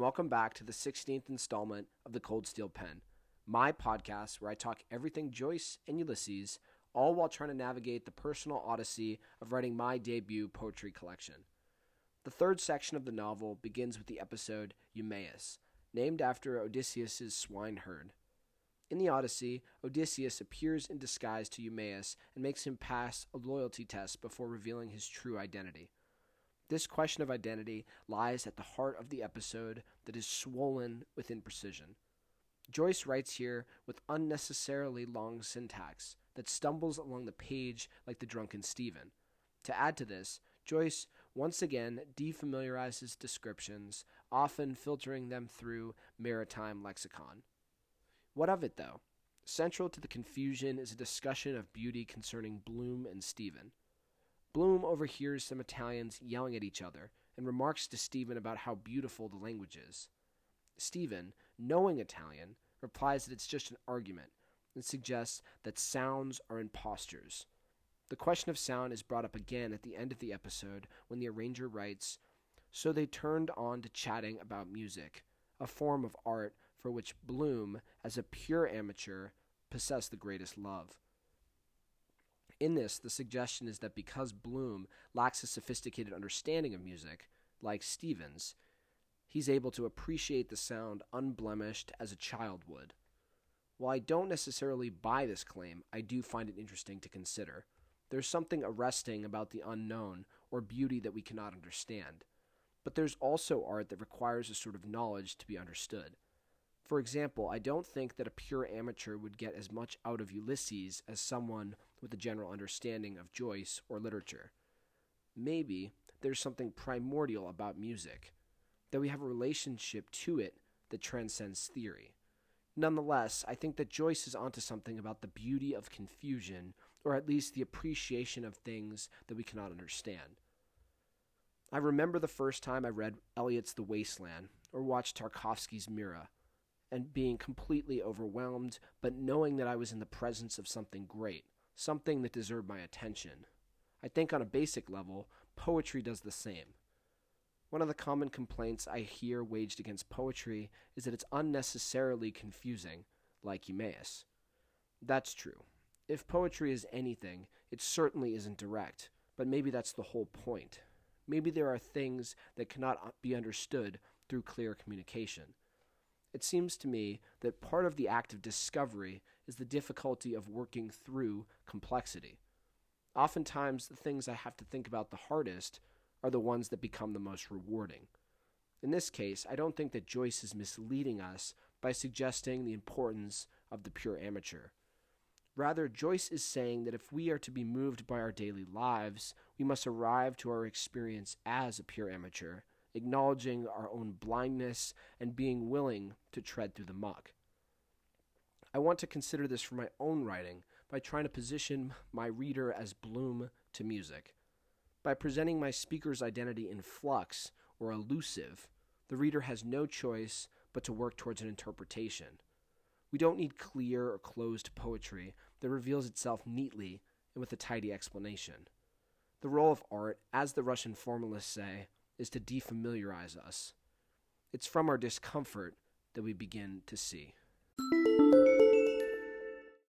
welcome back to the 16th installment of the Cold Steel Pen, my podcast where I talk everything Joyce and Ulysses, all while trying to navigate the personal odyssey of writing my debut poetry collection. The third section of the novel begins with the episode Eumaeus, named after Odysseus's swineherd. In the Odyssey, Odysseus appears in disguise to Eumaeus and makes him pass a loyalty test before revealing his true identity. This question of identity lies at the heart of the episode that is swollen with imprecision. Joyce writes here with unnecessarily long syntax that stumbles along the page like the drunken Stephen. To add to this, Joyce once again defamiliarizes descriptions, often filtering them through maritime lexicon. What of it, though? Central to the confusion is a discussion of beauty concerning Bloom and Stephen. Bloom overhears some Italians yelling at each other and remarks to Stephen about how beautiful the language is. Stephen, knowing Italian, replies that it's just an argument and suggests that sounds are impostures. The question of sound is brought up again at the end of the episode when the arranger writes So they turned on to chatting about music, a form of art for which Bloom, as a pure amateur, possessed the greatest love. In this, the suggestion is that because Bloom lacks a sophisticated understanding of music, like Stephen's, he's able to appreciate the sound unblemished as a child would. While I don't necessarily buy this claim, I do find it interesting to consider. There's something arresting about the unknown or beauty that we cannot understand. But there's also art that requires a sort of knowledge to be understood. For example, I don't think that a pure amateur would get as much out of Ulysses as someone with a general understanding of Joyce or literature. Maybe there's something primordial about music, that we have a relationship to it that transcends theory. Nonetheless, I think that Joyce is onto something about the beauty of confusion, or at least the appreciation of things that we cannot understand. I remember the first time I read Eliot's The Wasteland or watched Tarkovsky's Mirror, and being completely overwhelmed, but knowing that I was in the presence of something great, something that deserved my attention. I think on a basic level, poetry does the same. One of the common complaints I hear waged against poetry is that it's unnecessarily confusing, like Eumaeus. That's true. If poetry is anything, it certainly isn't direct, but maybe that's the whole point. Maybe there are things that cannot uh, be understood through clear communication. It seems to me that part of the act of discovery is the difficulty of working through complexity. Oftentimes, the things I have to think about the hardest are the ones that become the most rewarding. In this case, I don't think that Joyce is misleading us by suggesting the importance of the pure amateur. Rather, Joyce is saying that if we are to be moved by our daily lives, we must arrive to our experience as a pure amateur acknowledging our own blindness, and being willing to tread through the muck. I want to consider this for my own writing by trying to position my reader as Bloom to music. By presenting my speaker's identity in flux or elusive, the reader has no choice but to work towards an interpretation. We don't need clear or closed poetry that reveals itself neatly and with a tidy explanation. The role of art, as the Russian formalists say, is to defamiliarize us. It's from our discomfort that we begin to see.